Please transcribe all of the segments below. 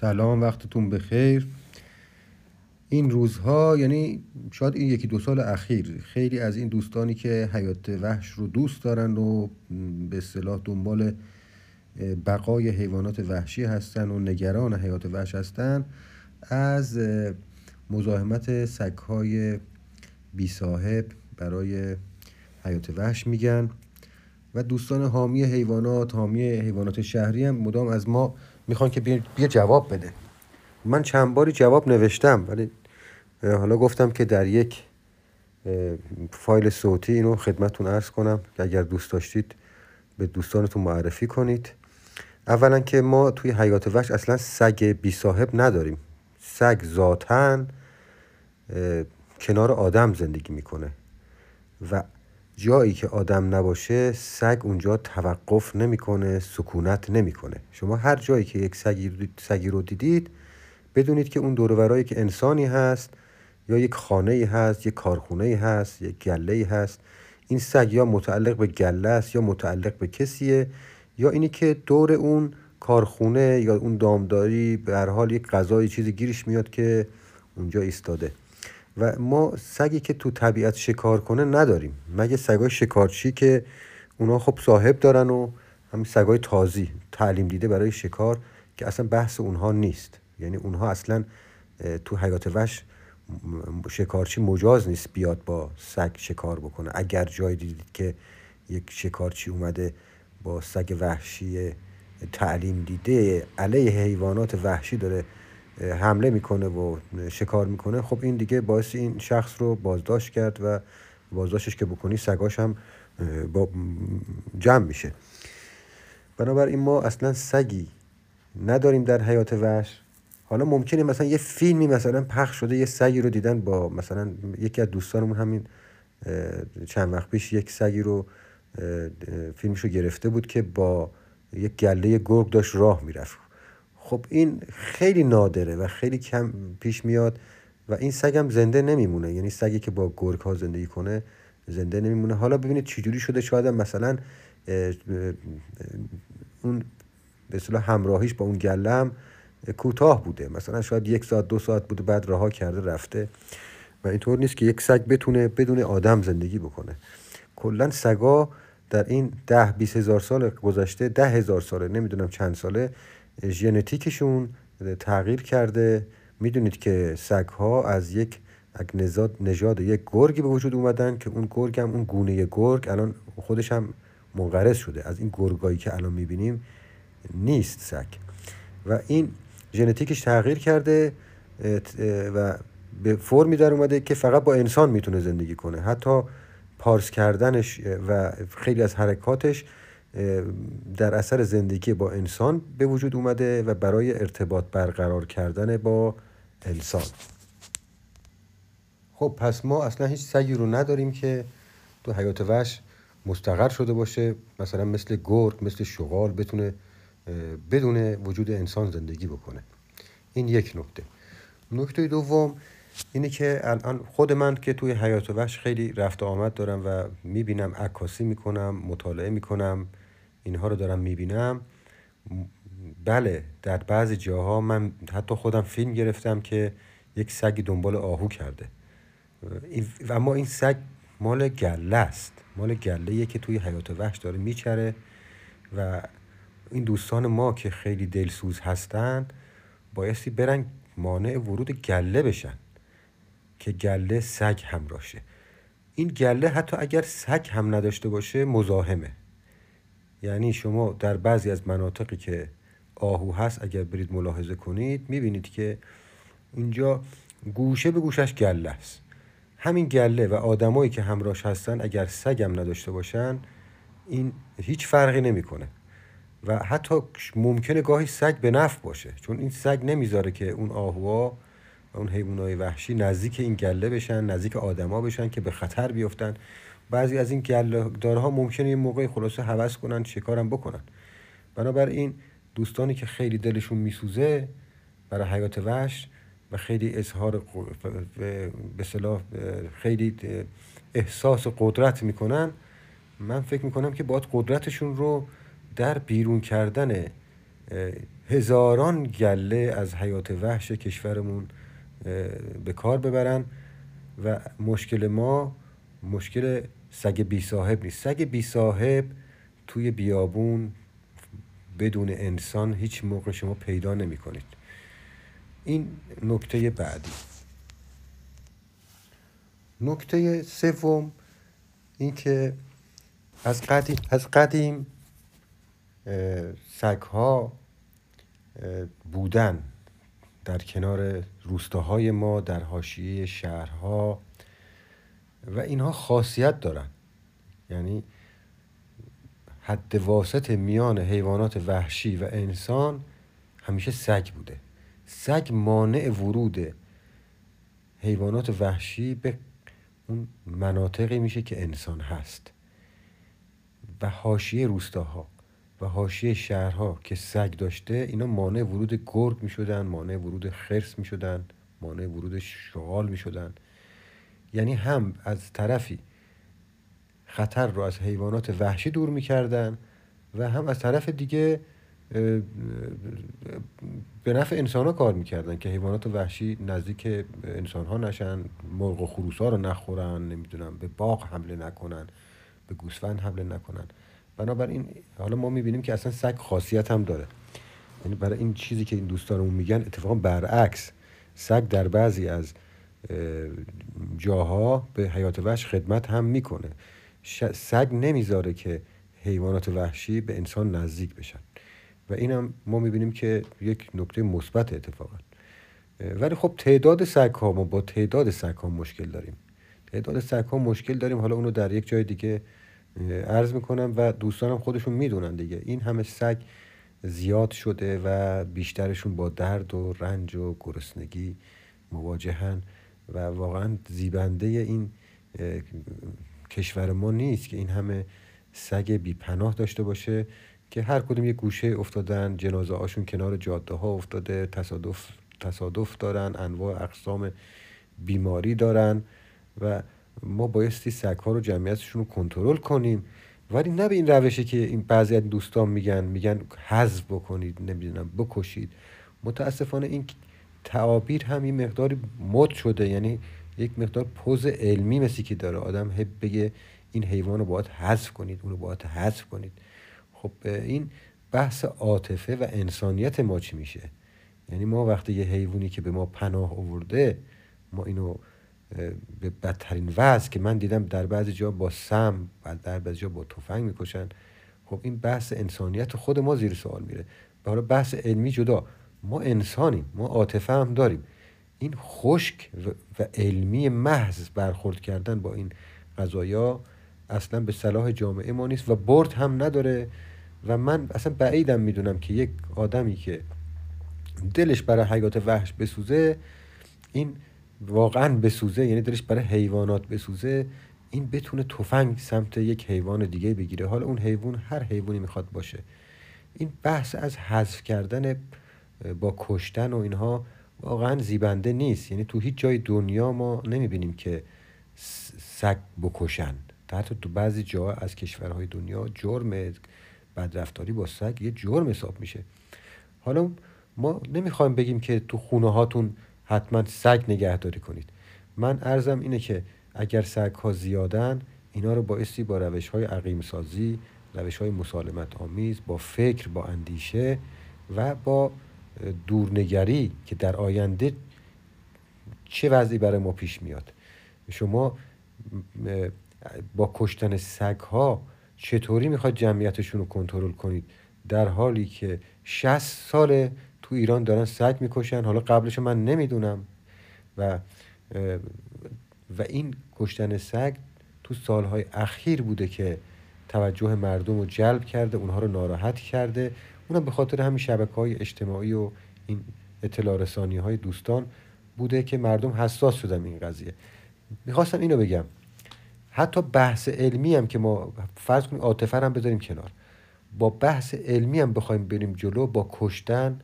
سلام وقتتون بخیر. این روزها یعنی شاید این یکی دو سال اخیر خیلی از این دوستانی که حیات وحش رو دوست دارن و به اصطلاح دنبال بقای حیوانات وحشی هستن و نگران حیات وحش هستن از مزاحمت سگهای بی صاحب برای حیات وحش میگن. و دوستان حامی حیوانات حامی حیوانات شهری هم مدام از ما می‌خوان که بیا جواب بده. من چند باری جواب نوشتم ولی حالا گفتم که در یک فایل صوتی اینو خدمتون ارز کنم که اگر دوست داشتید به دوستانتون معرفی کنید. اولا که ما توی حیات وحش اصلا سگ بی صاحب نداریم. سگ ذاتا کنار آدم زندگی می‌کنه. و جایی که آدم نباشه سگ اونجا توقف نمی‌کنه سکونت نمی‌کنه. شما هر جایی که یک سگی, رو دیدید بدونید که اون دورورایی که انسانی هست یا یک خانه هست یک کارخونه هست یک گله هست این سگ یا متعلق به گله است یا متعلق به کسیه یا اینی که دور اون کارخونه یا اون دامداری به هر حال یک غذای چیزی گیرش میاد که اونجا ایستاده. و ما سگی که تو طبیعت شکار کنه نداریم. مگه سگای شکارچی که اونا خب صاحب دارن و همین سگای تازی تعلیم دیده برای شکار که اصلا بحث اونها نیست. یعنی اونها اصلا تو حیات وحش شکارچی مجاز نیست بیاد با سگ شکار بکنه. اگر جای دیدید که یک شکارچی اومده با سگ وحشی تعلیم دیده علیه حیوانات وحشی داره حمله می‌کنه و شکار می‌کنه خب این دیگه باعث این شخص رو بازداشت کرد و بازداشتش که بکنی سگاش هم با جمع میشه. بنابراین ما اصلا سگی نداریم در حیات وحش. حالا ممکنه مثلا یه فیلمی مثلا پخش شده یه سگی رو دیدن با مثلا یکی از دوستانمون همین چند وقت پیش یک سگی رو فیلمش رو گرفته بود که با یک گله گرگ داشت راه می‌رفت. خب این خیلی نادره و خیلی کم پیش میاد و این سگم زنده نمیمونه. یعنی سگی که با گرگ ها زندگی کنه زنده نمیمونه. حالا ببینید چجوری شده. شاید مثلا اون به اصطلاح همراهیش با اون گله هم کوتاه بوده. مثلا شاید یک ساعت دو ساعت بوده بعد رها کرده رفته. و اینطور نیست که یک سگ بتونه بدون آدم زندگی بکنه. کلا سگا در این ده بیس هزار سال گذشته ده هزار ساله نمی‌دونم چند ساله ژنتیکشون تغییر کرده. می‌دونید که سگ ها از یک نژاد نژاد یک گرگی به وجود اومدن که اون گرگ هم اون گونه گرگ الان خودش هم منقرض شده. از این گرگایی که الان می‌بینیم نیست سگ. و این ژنتیکش تغییر کرده و به فرمی در اومده که فقط با انسان می‌تونه زندگی کنه. حتی پارس کردنش و خیلی از حرکاتش در اثر زندگی با انسان به وجود اومده و برای ارتباط برقرار کردن با انسان. خب پس ما اصلا هیچ سگی رو نداریم که تو حیات وحش مستقر شده باشه مثلا مثل گرگ مثل شغال بتونه بدون وجود انسان زندگی بکنه. این یک نکته. نکته دوم اینه که الان خود من که توی حیات وحش خیلی رفت آمد دارم و می‌بینم عکاسی می‌کنم مطالعه می‌کنم اینها رو دارم می‌بینم. بله در بعضی جاها من حتی خودم فیلم گرفتم که یک سگی دنبال آهو کرده. و اما این سگ مال گله است. مال گله که توی حیات وحش داره میچره و این دوستان ما که خیلی دلسوز هستند بایستی برن مانع ورود گله بشن که گله سگ همراشه این گله حتی اگر سگ هم نداشته باشه مزاحمه. یعنی شما در بعضی از مناطقی که آهو هست اگر برید ملاحظه کنید می‌بینید که اینجا گوشه به گوشش گله است. همین گله و آدمایی که همراهش هستن اگر سگم نداشته باشن این هیچ فرقی نمی‌کنه. و حتی ممکنه گاهی سگ به نفع باشه چون این سگ نمی‌ذاره که اون آهوها و اون حیوانات وحشی نزدیک این گله بشن نزدیک آدما بشن که به خطر بیفتن. بعضی از این گله دارها ممکنه یه موقعی خلاصه حوض کنن شکارم بکنن. بنابراین دوستانی که خیلی دلشون میسوزه برای حیات وحش و خیلی اظهار به صلاح خیلی احساس قدرت می‌کنن من فکر می‌کنم که باید قدرتشون رو در بیرون کردن هزاران گله از حیات وحش کشورمون به کار ببرن. و مشکل ما مشکل سگ بی صاحب نیست. سگ بی صاحب توی بیابون بدون انسان هیچ موقع شما پیدا نمی کنید این نکته بعدی. نکته سوم اینکه از قدیم از قدیم سگ ها بودن در کنار روستاهای ما در حاشیه شهرها و اینها خاصیت دارن. یعنی حد واسط میان حیوانات وحشی و انسان همیشه سگ بوده. سگ مانع ورود حیوانات وحشی به اون مناطقی میشه که انسان هست. و حاشیه روستاها و حاشیه شهرها که سگ داشته اینا مانع ورود گرگ می‌شدن مانع ورود خرس می‌شدن مانع ورود شغال می‌شدن. یعنی هم از طرفی خطر رو از حیوانات وحشی دور می‌کردن و هم از طرف دیگه به نفع انسان ها کار می‌کردن که حیوانات وحشی نزدیک انسان ها نشن مرغ و خروس ها رو نخورن نمی‌دونم به باغ حمله نکنن به گوسفند حمله نکنن. بنابراین حالا ما می‌بینیم که اصلا سگ خاصیت هم داره. یعنی برای این چیزی که این دوستانمون میگن اتفاقا برعکس. سگ در بعضی از جاها به حیات وحش خدمت هم می‌کنه. سگ نمی‌ذاره که حیوانات وحشی به انسان نزدیک بشن. و این هم ما می‌بینیم که یک نکته مثبت اتفاقا. ولی خب تعداد سگ ها ما با تعداد سگ ها مشکل داریم. تعداد سگ ها مشکل داریم. حالا اونو در یک جای دیگه عرض می‌کنم و دوستانم خودشون می‌دونن دیگه. این همه سگ زیاد شده و بیشترشون با درد و رنج و گرسنگی مواجهن. و واقعا زیبنده این کشور ما نیست که این همه سگ بی پناه داشته باشه که هر کدوم یه گوشه افتادن جنازه هاشون کنار جاده ها افتاده تصادف تصادف دارن انواع اقسام بیماری دارن و ما بایستی سگ ها رو جمعیتشون رو کنترل کنیم. ولی نه به این روشه که این بعضی از دوستان میگن میگن حذف بکنید نمی‌دونم بکشید. متاسفانه این تعابیر هم این مقداری مد شده یعنی یک مقدار پوز علمی مثل که داره. آدم هب بگه این حیوان رو باید حذف کنید اون رو باید حذف کنید. خب این بحث عاطفه و انسانیت ما چی میشه؟ یعنی ما وقتی یه حیوانی که به ما پناه آورده ما اینو به بدترین وضع که من دیدم در بعضی جا با سم و در بعضی جا با تفنگ می‌کشن. خب این بحث انسانیت خود ما زیر سوال میره. حالا بحث علمی جدا. ما انسانیم ما عاطفه هم داریم. این خشک و علمی محض برخورد کردن با این قضایا اصلا به صلاح جامعه ما نیست و برد هم نداره و من اصلا بعیدم می‌دونم که یک آدمی که دلش برای حیات وحش بسوزه این واقعا بسوزه یعنی دلش برای حیوانات بسوزه این بتونه تفنگ سمت یک حیوان دیگه بگیره. حالا اون حیوان هر حیوانی می‌خواد باشه. این بحث از حذف کردن با کشتن و اینها واقعا زیبنده نیست. یعنی تو هیچ جای دنیا ما نمی‌بینیم که سگ بکشن. حتی تو بعضی جا از کشورهای دنیا جرم بدرفتاری با سگ یه جرم حساب میشه. حالا ما نمی‌خوایم بگیم که تو خونه هاتون حتما سگ نگهداری کنید. من ارزم اینه که اگر سگ ها زیادن اینا رو بایستی با روش های عقیم سازی روش های مسالمت آمیز با فکر با اندیشه و با دورنگری که در آینده چه وضعی برای ما پیش میاد؟ شما با کشتن سگ ها چطوری می‌خواد جمعیتشون رو کنترل کنید؟ در حالی که 60 سال تو ایران دارن سگ می‌کشن حالا قبلش من نمی‌دونم. و و این کشتن سگ تو سالهای اخیر بوده که توجه مردم رو جلب کرده اونها رو ناراحت کرده. اونم به خاطر همین شبکه های اجتماعی و این اطلاع رسانی های دوستان بوده که مردم حساس شدن این قضیه. می‌خواستم اینو بگم. حتی بحث علمی هم که ما فرض کنیم عاطفه هم بذاریم کنار. با بحث علمی هم بخوایم بریم جلو با کشتن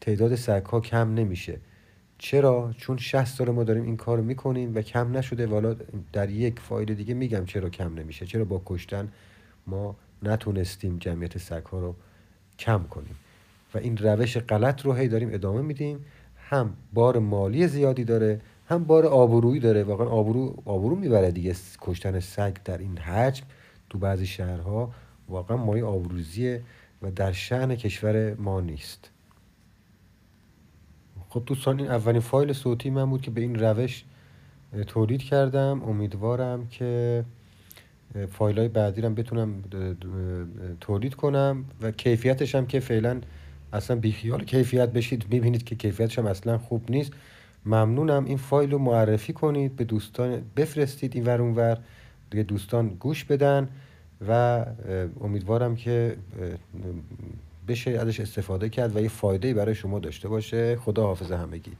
تعداد سگ کم نمیشه. چرا؟ چون 60 سال ما داریم این کار می‌کنیم و کم نشده والا در یک فایل دیگه میگم چرا کم نمیشه. چرا با کشتن ما نتونستیم جمعیت سگ رو کم کنیم. و این روش غلط رو هی داریم ادامه میدیم. هم بار مالی زیادی داره هم بار آبرویی داره. واقعا آبرو آبرو می‌بره دیگه. کشتن سگ در این حجم تو بعضی شهرها واقعا مای آبروزیه و در شهن کشور ما نیست. خب دوستان این اولین فایل صوتی من بود که به این روش تولید کردم. امیدوارم که فایل های بعدی رو بتونم تولید کنم و کیفیتش هم که فعلا اصلا بیخیال کیفیت بشید. ببینید که کیفیتش هم اصلا خوب نیست. ممنونم. این فایل رو معرفی کنید به دوستان بفرستید این ور ور. دیگه دوستان گوش بدن و امیدوارم که بشه ازش استفاده کرد و یه فایده برای شما داشته باشه. خدا حافظ همگی.